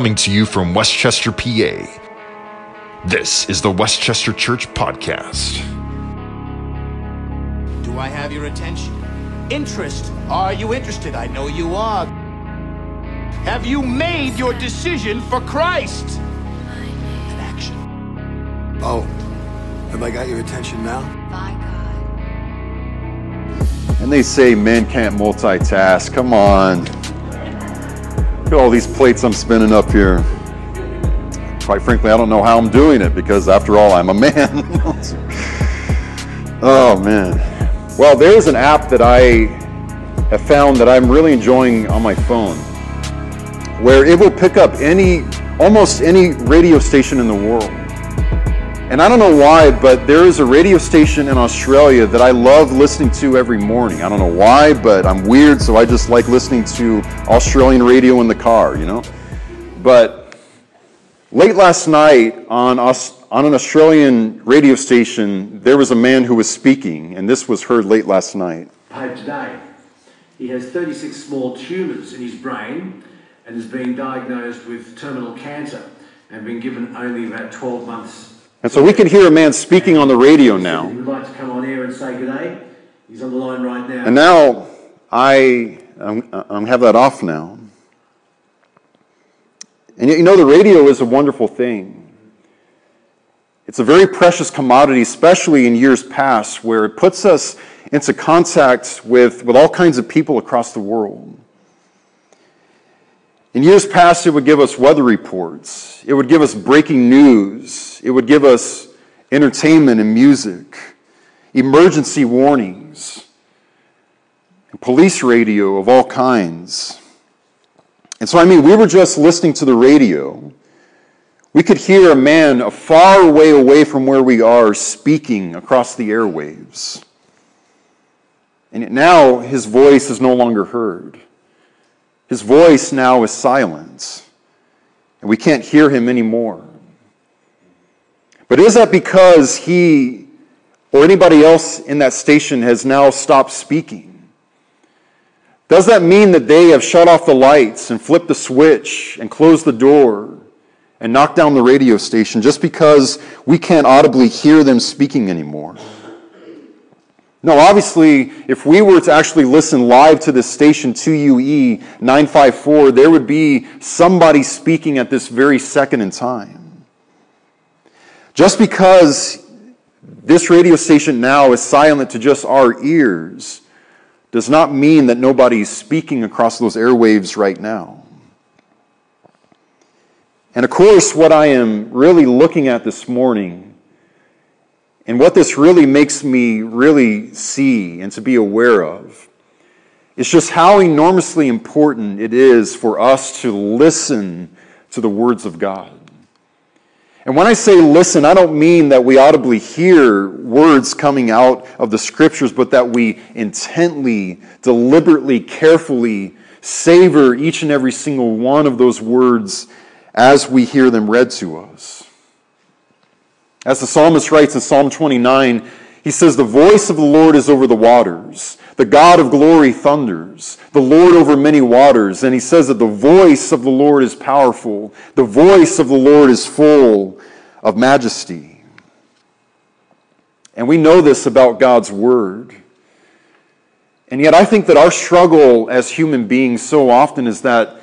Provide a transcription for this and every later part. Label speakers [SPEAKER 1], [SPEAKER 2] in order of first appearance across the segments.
[SPEAKER 1] coming to you from West Chester, PA. This is the West Chester Church Podcast.
[SPEAKER 2] Do I have your attention? Interest. Are you interested? I know you are. Have you made your decision for Christ? An action.
[SPEAKER 3] Oh, have I got your attention now?
[SPEAKER 4] by God.
[SPEAKER 5] And they say men can't multitask. Come on. Look at all these plates I'm spinning up here. Quite frankly, I don't know how I'm doing it because, after all, I'm a man. oh, man. Well, there's an app that I have found that I'm really enjoying on my phone where it will pick up any, almost any radio station in the world. And I don't know why, but there is a radio station in Australia that I love listening to every morning. I don't know why, but I'm weird, so I just like listening to Australian radio in the car, you know? But late last night on, on an Australian radio station, there was a man who was speaking, and this was heard late last night.
[SPEAKER 6] today. He has 36 small tumours in his brain and has been diagnosed with terminal cancer and been given only about 12 months.
[SPEAKER 5] And so we can hear a man speaking on the radio now.
[SPEAKER 6] would like to come on air and say good day. He's on the line right now.
[SPEAKER 5] And now I um, um, have that off now. And yet, you know, the radio is a wonderful thing. It's a very precious commodity, especially in years past, where it puts us into contact with, with all kinds of people across the world. In years past, it would give us weather reports, it would give us breaking news, it would give us entertainment and music, emergency warnings, police radio of all kinds. And so, I mean, we were just listening to the radio. We could hear a man a far way away from where we are speaking across the airwaves. And now his voice is no longer heard. His voice now is silence, and we can't hear him anymore. But is that because he or anybody else in that station has now stopped speaking? Does that mean that they have shut off the lights and flipped the switch and closed the door and knocked down the radio station just because we can't audibly hear them speaking anymore? No, obviously, if we were to actually listen live to this station 2UE 954, there would be somebody speaking at this very second in time. Just because this radio station now is silent to just our ears does not mean that nobody is speaking across those airwaves right now. And of course, what I am really looking at this morning and what this really makes me really see and to be aware of is just how enormously important it is for us to listen to the words of God. And when I say listen, I don't mean that we audibly hear words coming out of the scriptures, but that we intently, deliberately, carefully savor each and every single one of those words as we hear them read to us. As the psalmist writes in Psalm 29, he says, The voice of the Lord is over the waters. The God of glory thunders. The Lord over many waters. And he says that the voice of the Lord is powerful. The voice of the Lord is full of majesty. And we know this about God's word. And yet, I think that our struggle as human beings so often is that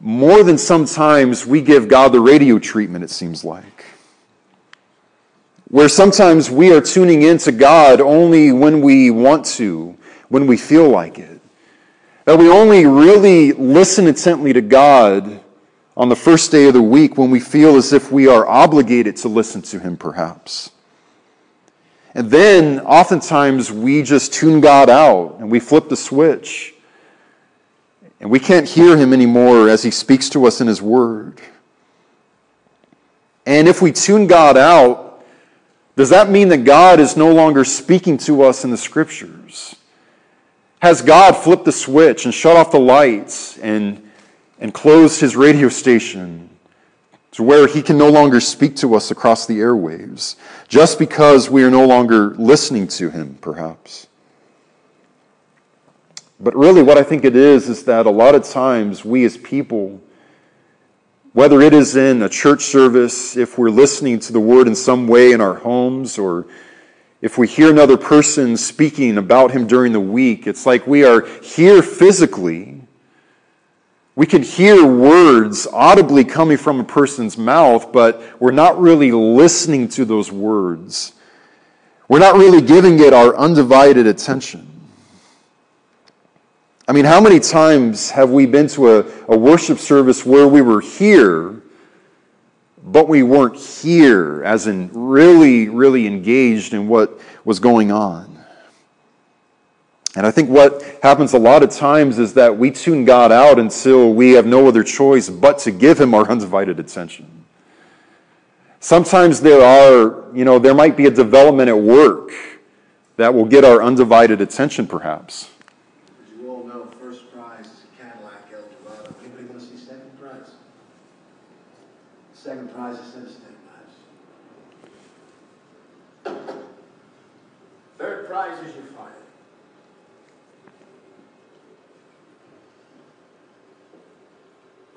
[SPEAKER 5] more than sometimes we give God the radio treatment, it seems like where sometimes we are tuning into God only when we want to, when we feel like it. That we only really listen intently to God on the first day of the week when we feel as if we are obligated to listen to Him, perhaps. And then oftentimes we just tune God out and we flip the switch. And we can't hear Him anymore as He speaks to us in His Word. And if we tune God out, does that mean that God is no longer speaking to us in the scriptures? Has God flipped the switch and shut off the lights and, and closed his radio station to where he can no longer speak to us across the airwaves just because we are no longer listening to him, perhaps? But really, what I think it is, is that a lot of times we as people whether it is in a church service, if we're listening to the word in some way in our homes, or if we hear another person speaking about him during the week, it's like we are here physically. We can hear words audibly coming from a person's mouth, but we're not really listening to those words. We're not really giving it our undivided attention. I mean, how many times have we been to a, a worship service where we were here, but we weren't here, as in really, really engaged in what was going on? And I think what happens a lot of times is that we tune God out until we have no other choice but to give Him our undivided attention. Sometimes there are, you know, there might be a development at work that will get our undivided attention, perhaps.
[SPEAKER 6] Second prize is steak knives.
[SPEAKER 2] Third prize is your fire.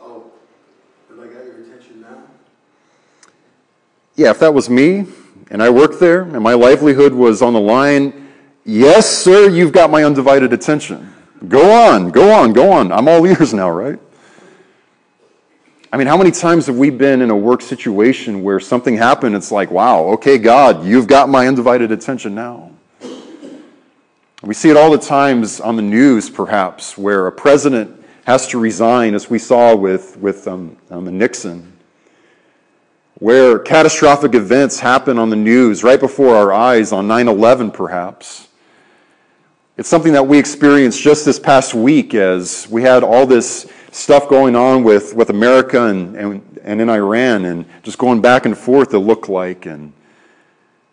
[SPEAKER 3] Oh, have I got your attention now?
[SPEAKER 5] Yeah, if that was me and I worked there and my livelihood was on the line, yes, sir, you've got my undivided attention. Go on, go on, go on. I'm all ears now, right? I mean, how many times have we been in a work situation where something happened? It's like, wow, okay, God, you've got my undivided attention now. We see it all the times on the news, perhaps, where a president has to resign, as we saw with, with um, um, Nixon, where catastrophic events happen on the news right before our eyes on 9 11, perhaps. It's something that we experienced just this past week as we had all this stuff going on with, with America and, and, and in Iran and just going back and forth, it looked like. And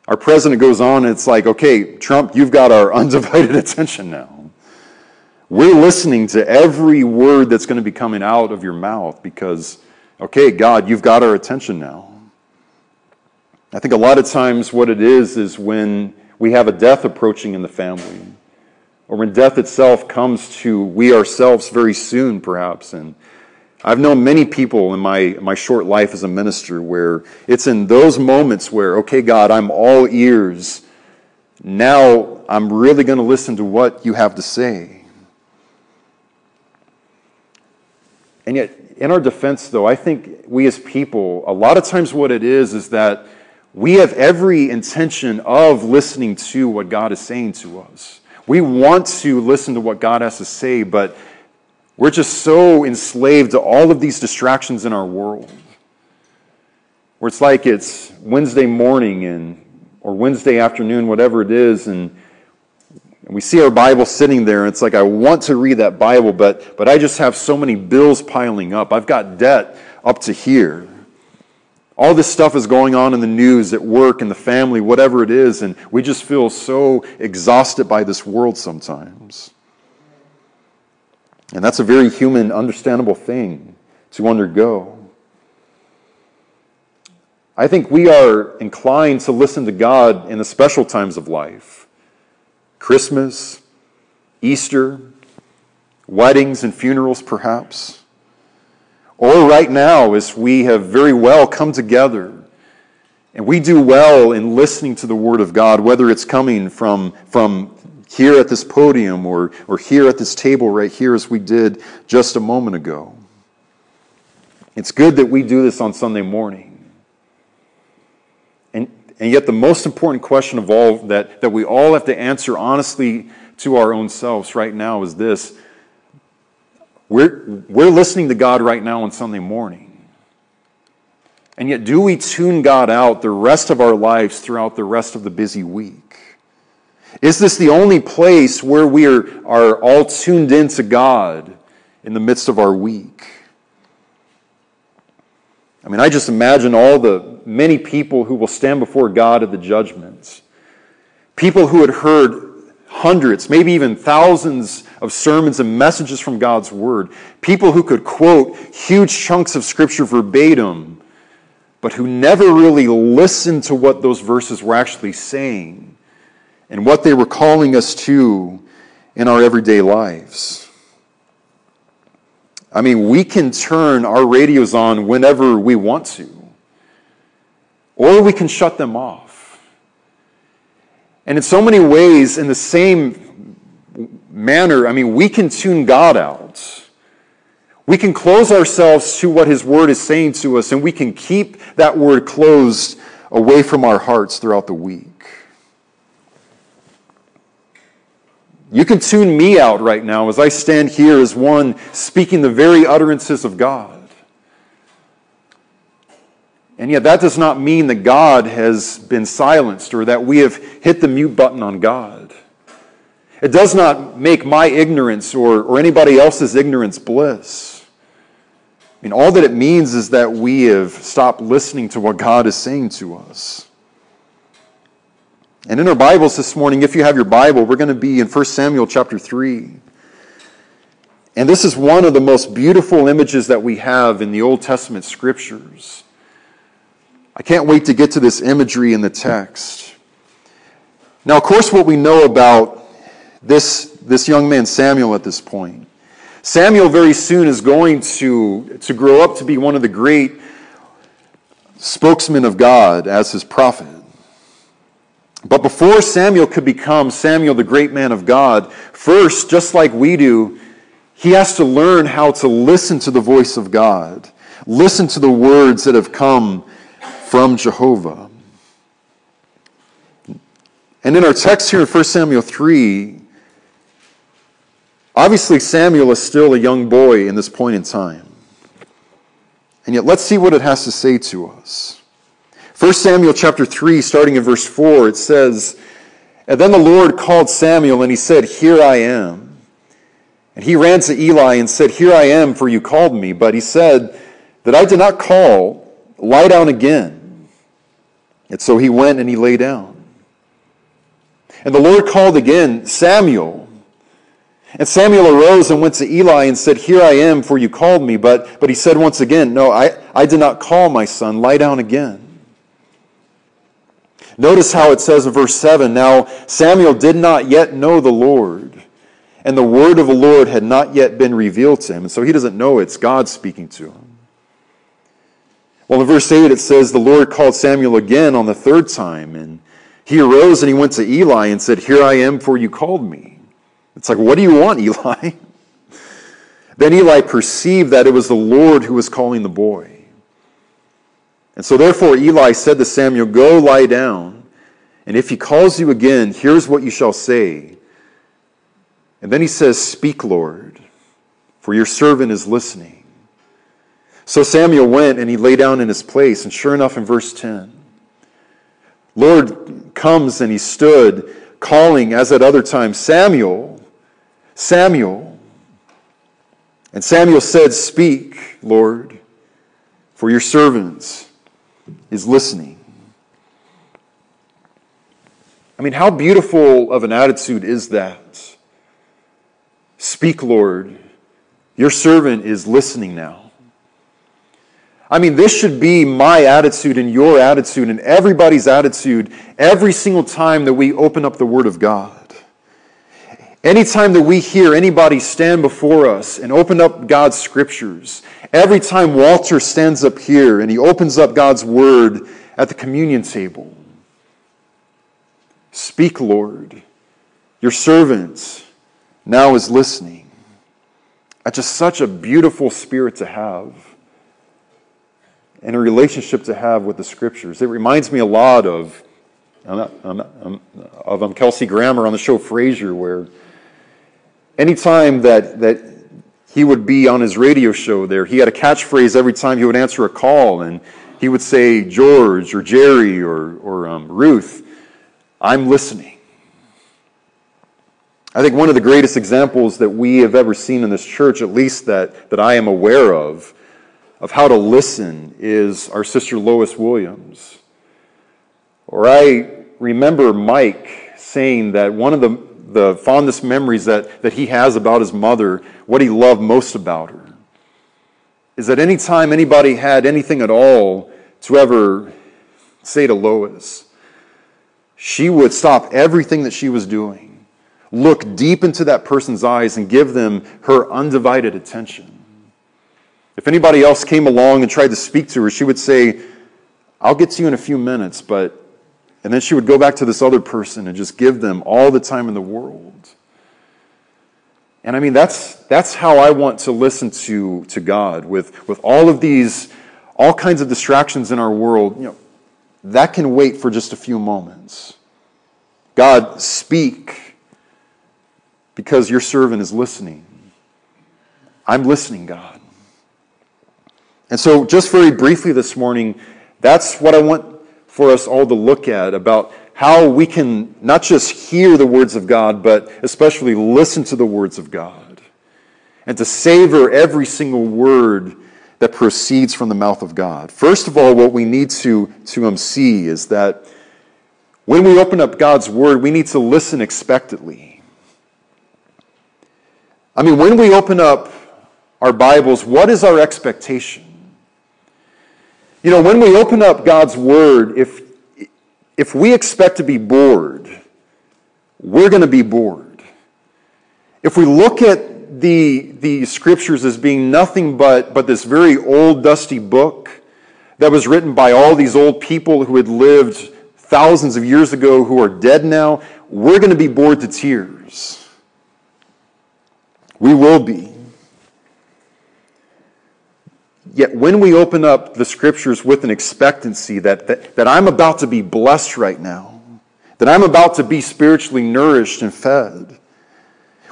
[SPEAKER 5] our president goes on, and it's like, okay, Trump, you've got our undivided attention now. We're listening to every word that's going to be coming out of your mouth because, okay, God, you've got our attention now. I think a lot of times what it is is when we have a death approaching in the family or when death itself comes to we ourselves very soon, perhaps. And I've known many people in my, my short life as a minister where it's in those moments where, okay, God, I'm all ears. Now I'm really going to listen to what you have to say. And yet, in our defense, though, I think we as people, a lot of times what it is is that we have every intention of listening to what God is saying to us. We want to listen to what God has to say, but we're just so enslaved to all of these distractions in our world. Where it's like it's Wednesday morning and or Wednesday afternoon, whatever it is, and we see our Bible sitting there, and it's like I want to read that Bible, but but I just have so many bills piling up. I've got debt up to here. All this stuff is going on in the news, at work, in the family, whatever it is, and we just feel so exhausted by this world sometimes. And that's a very human, understandable thing to undergo. I think we are inclined to listen to God in the special times of life Christmas, Easter, weddings and funerals, perhaps. Or right now, as we have very well come together and we do well in listening to the Word of God, whether it's coming from, from here at this podium or, or here at this table right here, as we did just a moment ago. It's good that we do this on Sunday morning. And, and yet, the most important question of all that, that we all have to answer honestly to our own selves right now is this we're, we're listening to God right now on Sunday morning. And yet, do we tune God out the rest of our lives throughout the rest of the busy week? Is this the only place where we are, are all tuned into God in the midst of our week? I mean, I just imagine all the many people who will stand before God at the judgments. People who had heard hundreds, maybe even thousands of sermons and messages from God's Word. People who could quote huge chunks of Scripture verbatim, but who never really listened to what those verses were actually saying and what they were calling us to in our everyday lives. I mean, we can turn our radios on whenever we want to, or we can shut them off. And in so many ways, in the same manner, I mean, we can tune God out. We can close ourselves to what His Word is saying to us, and we can keep that Word closed away from our hearts throughout the week. You can tune me out right now as I stand here as one speaking the very utterances of God. And yet, that does not mean that God has been silenced or that we have hit the mute button on God. It does not make my ignorance or, or anybody else's ignorance bliss. I mean, all that it means is that we have stopped listening to what God is saying to us. And in our Bibles this morning, if you have your Bible, we're going to be in 1 Samuel chapter 3. And this is one of the most beautiful images that we have in the Old Testament scriptures. I can't wait to get to this imagery in the text. Now, of course, what we know about this, this young man, Samuel, at this point. Samuel very soon is going to, to grow up to be one of the great spokesmen of God as his prophet. But before Samuel could become Samuel, the great man of God, first, just like we do, he has to learn how to listen to the voice of God, listen to the words that have come from Jehovah. And in our text here in 1 Samuel 3, obviously Samuel is still a young boy in this point in time. And yet, let's see what it has to say to us. 1 Samuel chapter 3, starting in verse 4, it says, And then the Lord called Samuel, and he said, Here I am. And he ran to Eli and said, Here I am, for you called me. But he said, That I did not call, lie down again. And so he went and he lay down. And the Lord called again, Samuel. And Samuel arose and went to Eli and said, Here I am, for you called me. But, but he said once again, No, I, I did not call my son, lie down again. Notice how it says in verse 7 Now Samuel did not yet know the Lord, and the word of the Lord had not yet been revealed to him. And so he doesn't know it's God speaking to him. Well, in verse 8 it says, The Lord called Samuel again on the third time, and he arose and he went to Eli and said, Here I am, for you called me. It's like, What do you want, Eli? then Eli perceived that it was the Lord who was calling the boy. And so therefore Eli said to Samuel, Go lie down, and if he calls you again, here's what you shall say. And then he says, Speak, Lord, for your servant is listening. So Samuel went and he lay down in his place, and sure enough, in verse 10, Lord comes and he stood, calling as at other times, Samuel, Samuel. And Samuel said, Speak, Lord, for your servants is listening. I mean, how beautiful of an attitude is that? Speak, Lord. Your servant is listening now. I mean, this should be my attitude and your attitude and everybody's attitude every single time that we open up the Word of God. Anytime that we hear anybody stand before us and open up God's scriptures, every time Walter stands up here and he opens up God's word at the communion table, speak, Lord. Your servant now is listening. That's just such a beautiful spirit to have and a relationship to have with the scriptures. It reminds me a lot of, of um, Kelsey Grammer on the show Frasier, where anytime that, that he would be on his radio show there, he had a catchphrase every time he would answer a call, and he would say, George or Jerry or, or um, Ruth, I'm listening. I think one of the greatest examples that we have ever seen in this church, at least that, that I am aware of, of how to listen is our sister Lois Williams. Or I remember Mike saying that one of the the fondest memories that, that he has about his mother, what he loved most about her, is that anytime anybody had anything at all to ever say to Lois, she would stop everything that she was doing, look deep into that person's eyes, and give them her undivided attention. If anybody else came along and tried to speak to her, she would say, I'll get to you in a few minutes, but. And then she would go back to this other person and just give them all the time in the world. And I mean, that's, that's how I want to listen to, to God with, with all of these, all kinds of distractions in our world. You know, that can wait for just a few moments. God, speak because your servant is listening. I'm listening, God. And so, just very briefly this morning, that's what I want for us all to look at about how we can not just hear the words of God, but especially listen to the words of God and to savor every single word that proceeds from the mouth of God. First of all, what we need to, to um, see is that when we open up God's word, we need to listen expectantly. I mean, when we open up our Bibles, what is our expectation? You know, when we open up God's word, if, if we expect to be bored, we're going to be bored. If we look at the, the scriptures as being nothing but, but this very old, dusty book that was written by all these old people who had lived thousands of years ago who are dead now, we're going to be bored to tears. We will be. Yet when we open up the scriptures with an expectancy that, that, that I'm about to be blessed right now, that I'm about to be spiritually nourished and fed,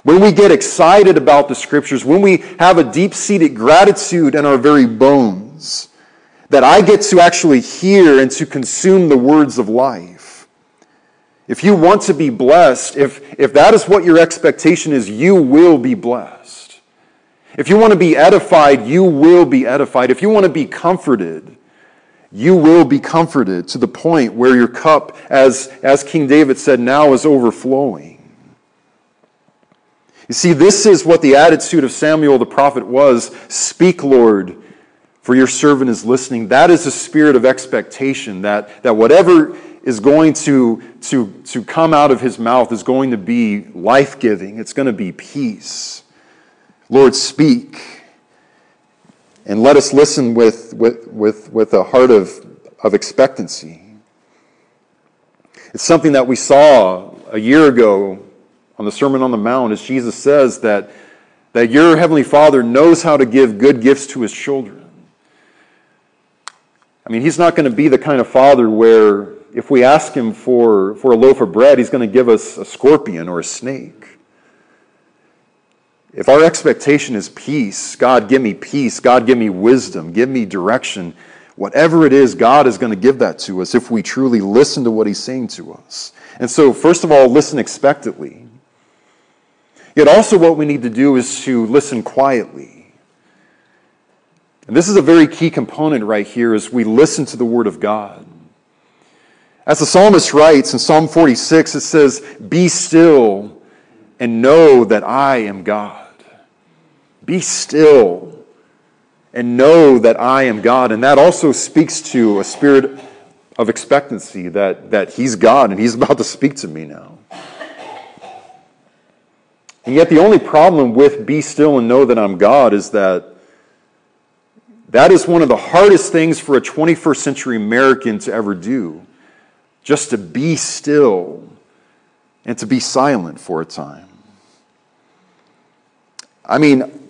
[SPEAKER 5] when we get excited about the scriptures, when we have a deep seated gratitude in our very bones, that I get to actually hear and to consume the words of life. If you want to be blessed, if, if that is what your expectation is, you will be blessed. If you want to be edified, you will be edified. If you want to be comforted, you will be comforted to the point where your cup, as, as King David said, now is overflowing. You see, this is what the attitude of Samuel the prophet was Speak, Lord, for your servant is listening. That is a spirit of expectation that, that whatever is going to, to, to come out of his mouth is going to be life giving, it's going to be peace. Lord, speak. And let us listen with, with, with, with a heart of, of expectancy. It's something that we saw a year ago on the Sermon on the Mount as Jesus says that, that your Heavenly Father knows how to give good gifts to His children. I mean, he's not going to be the kind of father where if we ask him for, for a loaf of bread, he's going to give us a scorpion or a snake. If our expectation is peace, God, give me peace, God, give me wisdom, give me direction, whatever it is, God is going to give that to us if we truly listen to what he's saying to us. And so, first of all, listen expectantly. Yet also, what we need to do is to listen quietly. And this is a very key component right here as we listen to the Word of God. As the psalmist writes in Psalm 46, it says, Be still and know that I am God. Be still and know that I am God. And that also speaks to a spirit of expectancy that, that He's God and He's about to speak to me now. And yet, the only problem with be still and know that I'm God is that that is one of the hardest things for a 21st century American to ever do, just to be still and to be silent for a time. I mean,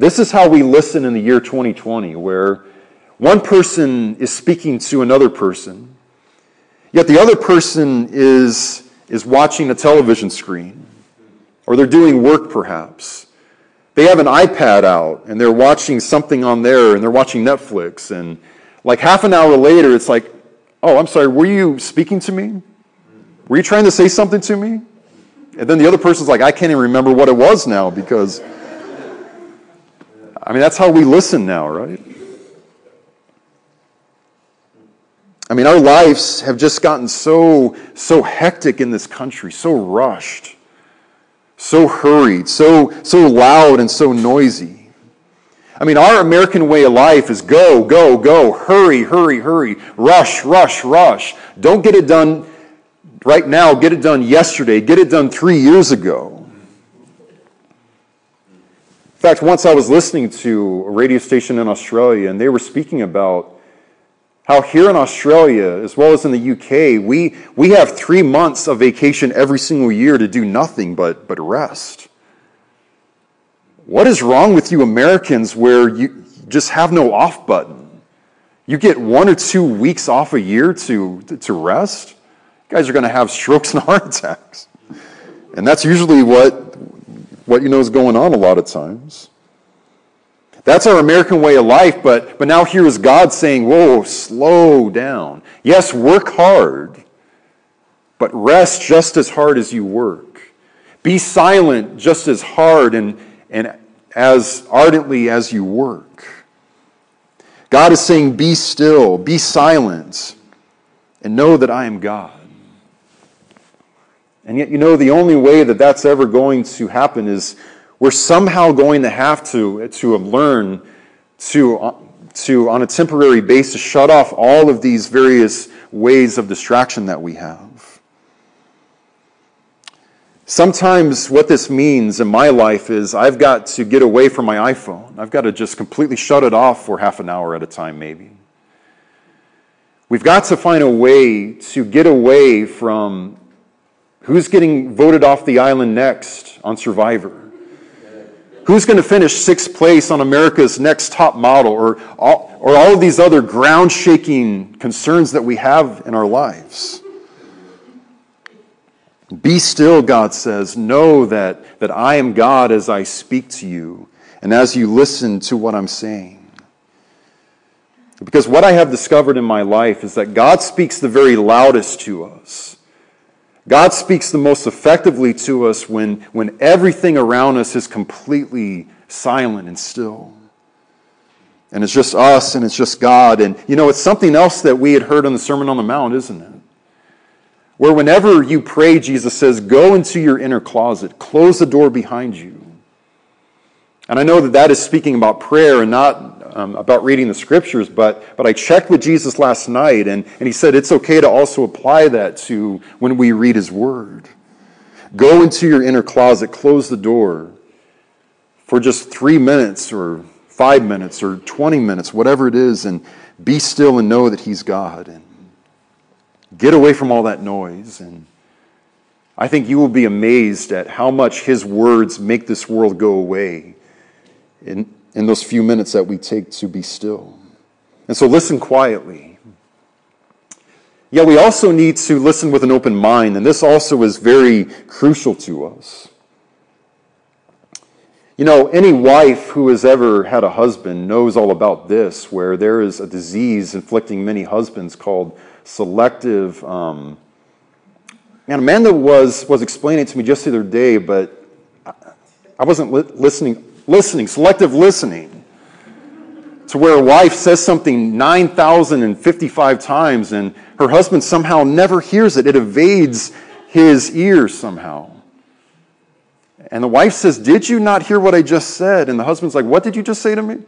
[SPEAKER 5] this is how we listen in the year 2020, where one person is speaking to another person, yet the other person is, is watching a television screen, or they're doing work perhaps they have an iPad out and they're watching something on there and they're watching Netflix. And like half an hour later, it's like, oh, I'm sorry, were you speaking to me? Were you trying to say something to me? And then the other person's like, I can't even remember what it was now because, I mean, that's how we listen now, right? I mean, our lives have just gotten so, so hectic in this country, so rushed so hurried, so, so loud, and so noisy. I mean, our American way of life is go, go, go, hurry, hurry, hurry, rush, rush, rush. Don't get it done right now, get it done yesterday, get it done three years ago. In fact, once I was listening to a radio station in Australia, and they were speaking about how here in Australia, as well as in the UK, we, we have three months of vacation every single year to do nothing but, but rest. What is wrong with you Americans where you just have no off button? You get one or two weeks off a year to, to rest? You guys are going to have strokes and heart attacks. And that's usually what, what you know is going on a lot of times. That's our American way of life, but, but now here is God saying, whoa, slow down. Yes, work hard, but rest just as hard as you work. Be silent just as hard and, and as ardently as you work. God is saying, be still, be silent, and know that I am God. And yet, you know, the only way that that's ever going to happen is we're somehow going to have to, to learn to, to, on a temporary basis, shut off all of these various ways of distraction that we have. Sometimes, what this means in my life is I've got to get away from my iPhone. I've got to just completely shut it off for half an hour at a time, maybe. We've got to find a way to get away from who's getting voted off the island next on Survivor Who's going to finish sixth place on America's Next Top Model or all, or all of these other ground shaking concerns that we have in our lives? Be still, God says. Know that, that I am God as I speak to you and as you listen to what I'm saying. Because what I have discovered in my life is that God speaks the very loudest to us. God speaks the most effectively to us when, when everything around us is completely silent and still. And it's just us and it's just God. And you know, it's something else that we had heard on the Sermon on the Mount, isn't it? Where whenever you pray, Jesus says, Go into your inner closet, close the door behind you. And I know that that is speaking about prayer and not um, about reading the scriptures, but, but I checked with Jesus last night, and, and he said it's okay to also apply that to when we read his word. Go into your inner closet, close the door for just three minutes or five minutes or 20 minutes, whatever it is, and be still and know that he's God. And get away from all that noise. And I think you will be amazed at how much his words make this world go away. And in those few minutes that we take to be still. And so listen quietly. Yeah, we also need to listen with an open mind, and this also is very crucial to us. You know, any wife who has ever had a husband knows all about this, where there is a disease inflicting many husbands called selective. Um, and Amanda was, was explaining it to me just the other day, but I wasn't li- listening listening, selective listening, to where a wife says something 9,055 times and her husband somehow never hears it. It evades his ears somehow. And the wife says, Did you not hear what I just said? And the husband's like, What did you just say to me?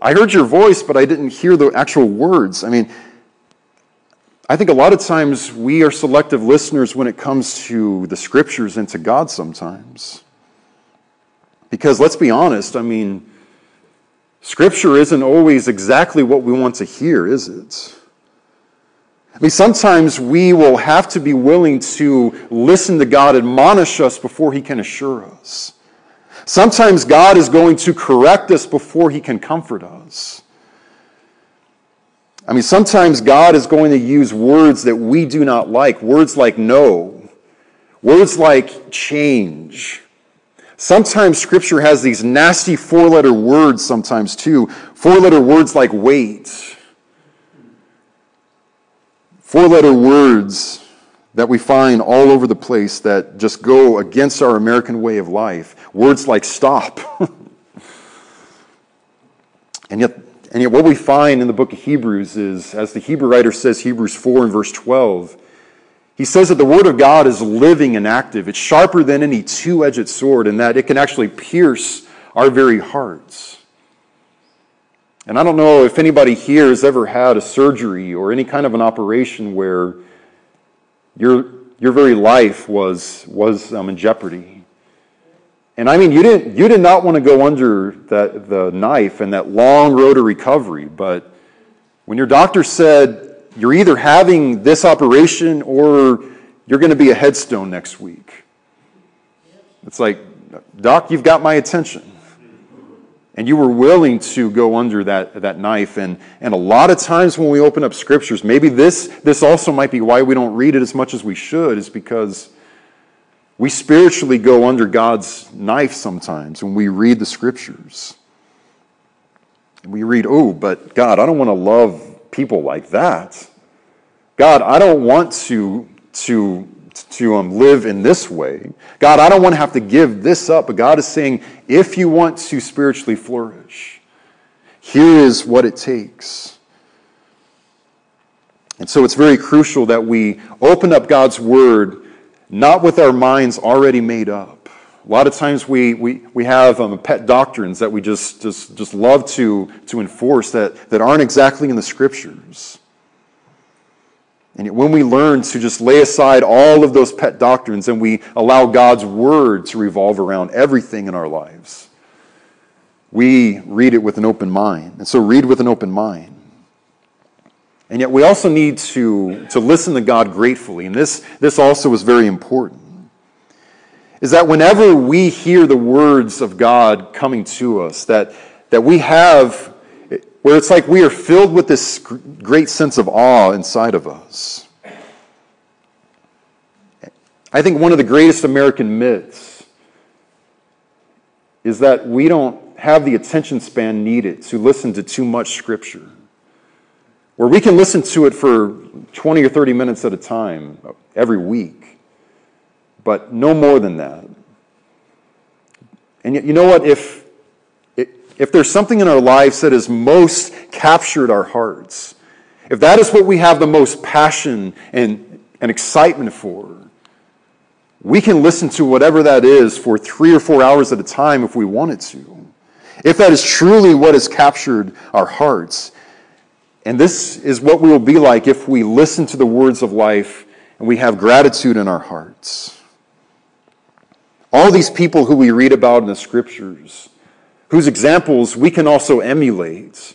[SPEAKER 5] I heard your voice, but I didn't hear the actual words. I mean, I think a lot of times we are selective listeners when it comes to the scriptures and to God sometimes. Because let's be honest, I mean, Scripture isn't always exactly what we want to hear, is it? I mean, sometimes we will have to be willing to listen to God admonish us before He can assure us. Sometimes God is going to correct us before He can comfort us. I mean, sometimes God is going to use words that we do not like, words like no, words like change, Sometimes scripture has these nasty four letter words, sometimes too. Four letter words like wait. Four letter words that we find all over the place that just go against our American way of life. Words like stop. and yet, and yet, what we find in the book of Hebrews is, as the Hebrew writer says, Hebrews 4 and verse 12, he says that the Word of God is living and active. It's sharper than any two edged sword, and that it can actually pierce our very hearts. And I don't know if anybody here has ever had a surgery or any kind of an operation where your, your very life was, was um, in jeopardy. And I mean, you, didn't, you did not want to go under that, the knife and that long road to recovery, but when your doctor said you're either having this operation or you're going to be a headstone next week, it's like, Doc, you've got my attention. And you were willing to go under that, that knife. And, and a lot of times when we open up scriptures, maybe this, this also might be why we don't read it as much as we should, is because we spiritually go under God's knife sometimes when we read the scriptures. We read, oh, but God, I don't want to love people like that. God, I don't want to, to, to um, live in this way. God, I don't want to have to give this up. But God is saying, if you want to spiritually flourish, here is what it takes. And so it's very crucial that we open up God's word not with our minds already made up. A lot of times we, we, we have um, pet doctrines that we just, just, just love to, to enforce that, that aren't exactly in the scriptures. And when we learn to just lay aside all of those pet doctrines and we allow God's word to revolve around everything in our lives, we read it with an open mind. And so read with an open mind. And yet we also need to, to listen to God gratefully. And this, this also is very important. Is that whenever we hear the words of God coming to us, that, that we have, where it's like we are filled with this great sense of awe inside of us. I think one of the greatest American myths is that we don't have the attention span needed to listen to too much Scripture where we can listen to it for 20 or 30 minutes at a time every week, but no more than that. And yet, you know what? If, if there's something in our lives that has most captured our hearts, if that is what we have the most passion and, and excitement for, we can listen to whatever that is for three or four hours at a time if we wanted to. If that is truly what has captured our hearts, and this is what we will be like if we listen to the words of life and we have gratitude in our hearts. All these people who we read about in the scriptures, whose examples we can also emulate.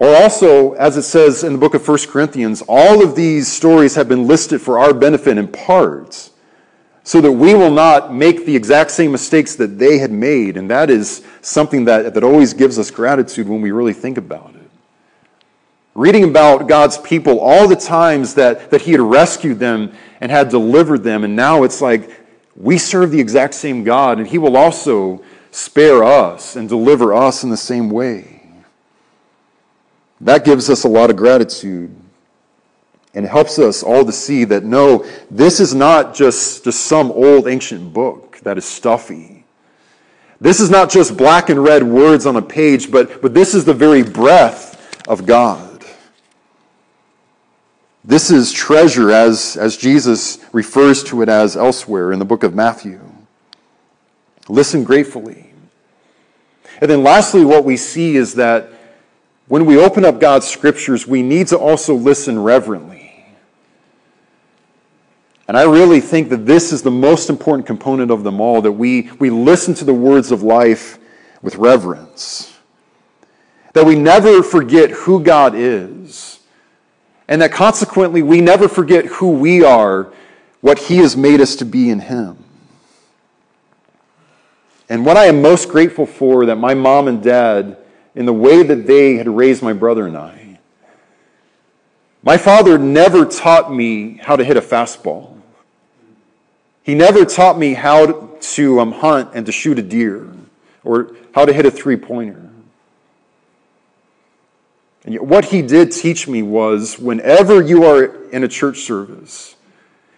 [SPEAKER 5] Or also, as it says in the book of 1 Corinthians, all of these stories have been listed for our benefit in part, so that we will not make the exact same mistakes that they had made. And that is something that, that always gives us gratitude when we really think about it reading about God's people, all the times that, that He had rescued them and had delivered them. And now it's like we serve the exact same God, and He will also spare us and deliver us in the same way. That gives us a lot of gratitude. And helps us all to see that no, this is not just, just some old ancient book that is stuffy. This is not just black and red words on a page, but, but this is the very breath of God. This is treasure as, as Jesus refers to it as elsewhere in the book of Matthew. Listen gratefully. And then lastly, what we see is that when we open up God's scriptures, we need to also listen reverently. And I really think that this is the most important component of them all that we, we listen to the words of life with reverence. That we never forget who God is and that consequently we never forget who we are, what He has made us to be in Him. And what I am most grateful for that my mom and dad, in the way that they had raised my brother and I, my father never taught me how to hit a fastball. He never taught me how to um, hunt and to shoot a deer or how to hit a three pointer. And what he did teach me was whenever you are in a church service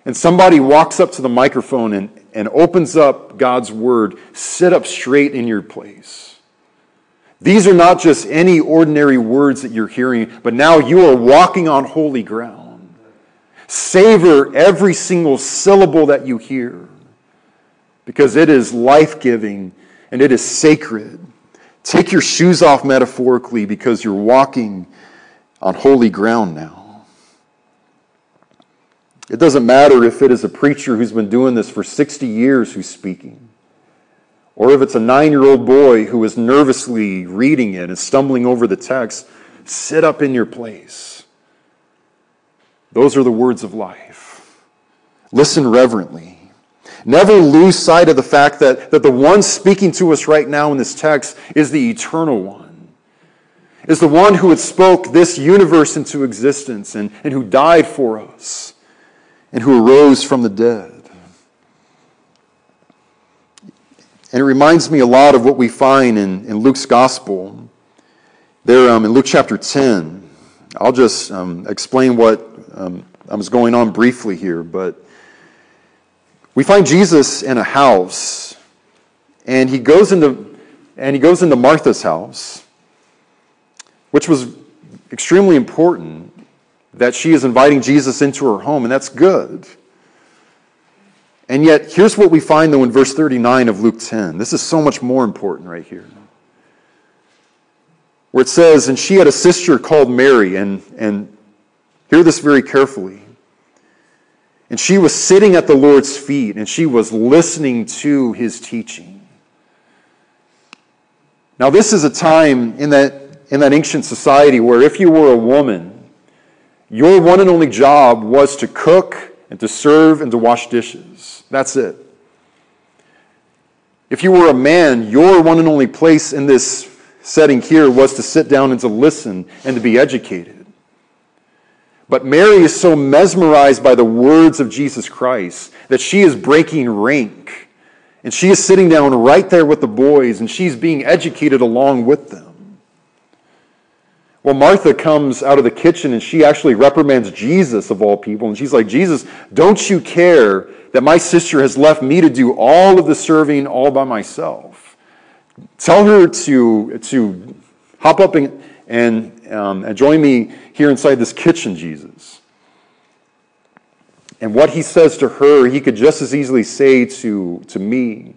[SPEAKER 5] and somebody walks up to the microphone and, and opens up God's word, sit up straight in your place. These are not just any ordinary words that you're hearing, but now you are walking on holy ground. Savor every single syllable that you hear because it is life giving and it is sacred. Take your shoes off metaphorically because you're walking on holy ground now. It doesn't matter if it is a preacher who's been doing this for 60 years who's speaking, or if it's a nine year old boy who is nervously reading it and stumbling over the text. Sit up in your place. Those are the words of life. Listen reverently. Never lose sight of the fact that, that the one speaking to us right now in this text is the eternal one, is the one who had spoke this universe into existence and, and who died for us and who arose from the dead. And it reminds me a lot of what we find in, in Luke's gospel. There um, in Luke chapter 10, I'll just um, explain what um, was going on briefly here, but we find Jesus in a house, and he goes into, and he goes into Martha's house, which was extremely important that she is inviting Jesus into her home, and that's good. And yet, here's what we find, though, in verse 39 of Luke 10. This is so much more important right here. Where it says, And she had a sister called Mary, and, and hear this very carefully. And she was sitting at the Lord's feet, and she was listening to his teaching. Now, this is a time in that, in that ancient society where if you were a woman, your one and only job was to cook and to serve and to wash dishes. That's it. If you were a man, your one and only place in this setting here was to sit down and to listen and to be educated. But Mary is so mesmerized by the words of Jesus Christ that she is breaking rank. And she is sitting down right there with the boys and she's being educated along with them. Well, Martha comes out of the kitchen and she actually reprimands Jesus of all people. And she's like, Jesus, don't you care that my sister has left me to do all of the serving all by myself? Tell her to, to hop up and, and, um, and join me here inside this kitchen, Jesus. And what he says to her, he could just as easily say to, to me.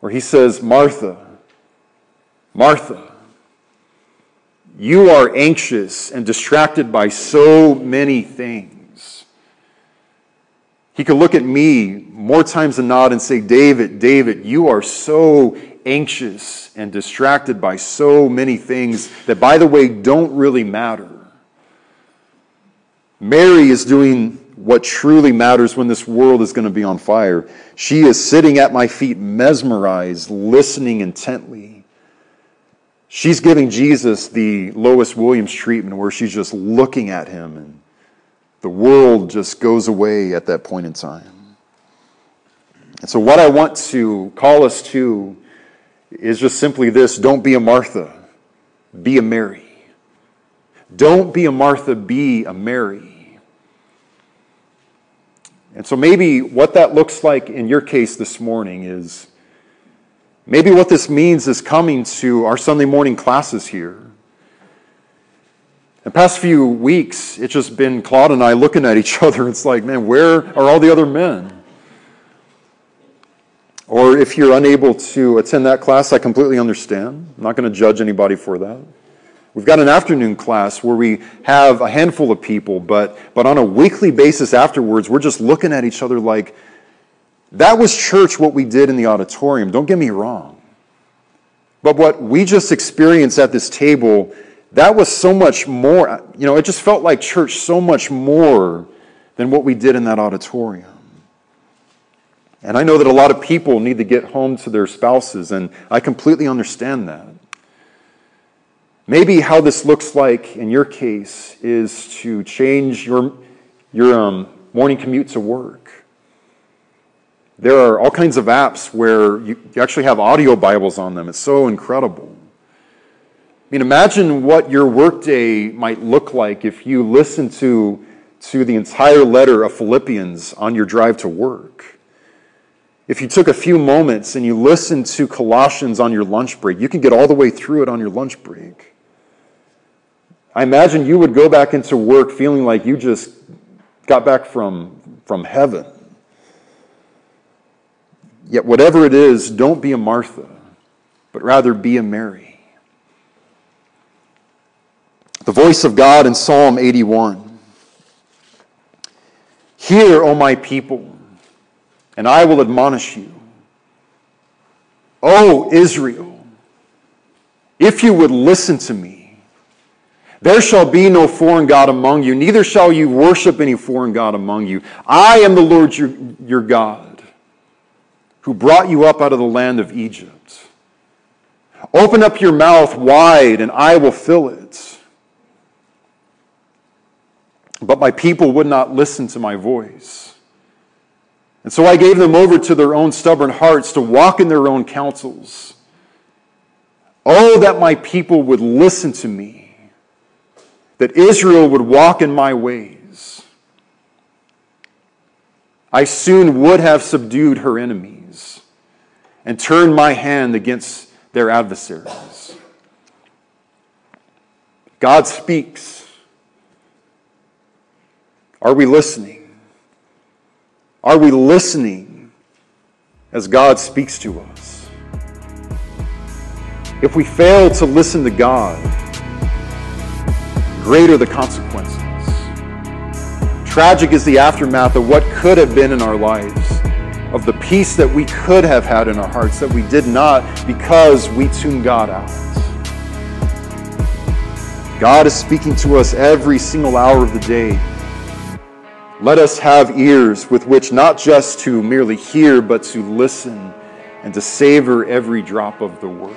[SPEAKER 5] Where he says, Martha, Martha, you are anxious and distracted by so many things. He could look at me more times than not and say, David, David, you are so anxious and distracted by so many things that, by the way, don't really matter. Mary is doing what truly matters when this world is going to be on fire. She is sitting at my feet, mesmerized, listening intently She's giving Jesus the Lois Williams treatment where she's just looking at him and the world just goes away at that point in time. And so, what I want to call us to is just simply this don't be a Martha, be a Mary. Don't be a Martha, be a Mary. And so, maybe what that looks like in your case this morning is Maybe what this means is coming to our Sunday morning classes here. The past few weeks, it's just been Claude and I looking at each other. It's like, man, where are all the other men? Or if you're unable to attend that class, I completely understand. I'm not going to judge anybody for that. We've got an afternoon class where we have a handful of people, but, but on a weekly basis afterwards, we're just looking at each other like, that was church what we did in the auditorium, don't get me wrong. But what we just experienced at this table, that was so much more, you know, it just felt like church so much more than what we did in that auditorium. And I know that a lot of people need to get home to their spouses, and I completely understand that. Maybe how this looks like in your case is to change your, your um, morning commute to work there are all kinds of apps where you, you actually have audio Bibles on them. It's so incredible. I mean, imagine what your workday might look like if you listen to, to the entire letter of Philippians on your drive to work. If you took a few moments and you listened to Colossians on your lunch break, you can get all the way through it on your lunch break. I imagine you would go back into work feeling like you just got back from, from heaven. Yet, whatever it is, don't be a Martha, but rather be a Mary. The voice of God in Psalm 81. Hear, O my people, and I will admonish you. O Israel, if you would listen to me, there shall be no foreign God among you, neither shall you worship any foreign God among you. I am the Lord your, your God, who brought you up out of the land of Egypt. Open up your mouth wide, and I will fill it. But my people would not listen to my voice. And so I gave them over to their own stubborn hearts to walk in their own counsels. Oh, that my people would listen to me, that Israel would walk in my ways. I soon would have subdued her enemies and turned my hand against their adversaries. God speaks. Are we listening? Are we listening as God speaks to us? If we fail to listen to God, great are the consequences. Tragic is the aftermath of what could have been in our lives, of the peace that we could have had in our hearts that we did not because we tuned God out. God is speaking to us every single hour of the day. Let us have ears with which not just to merely hear, but to listen and to savor every drop of the word.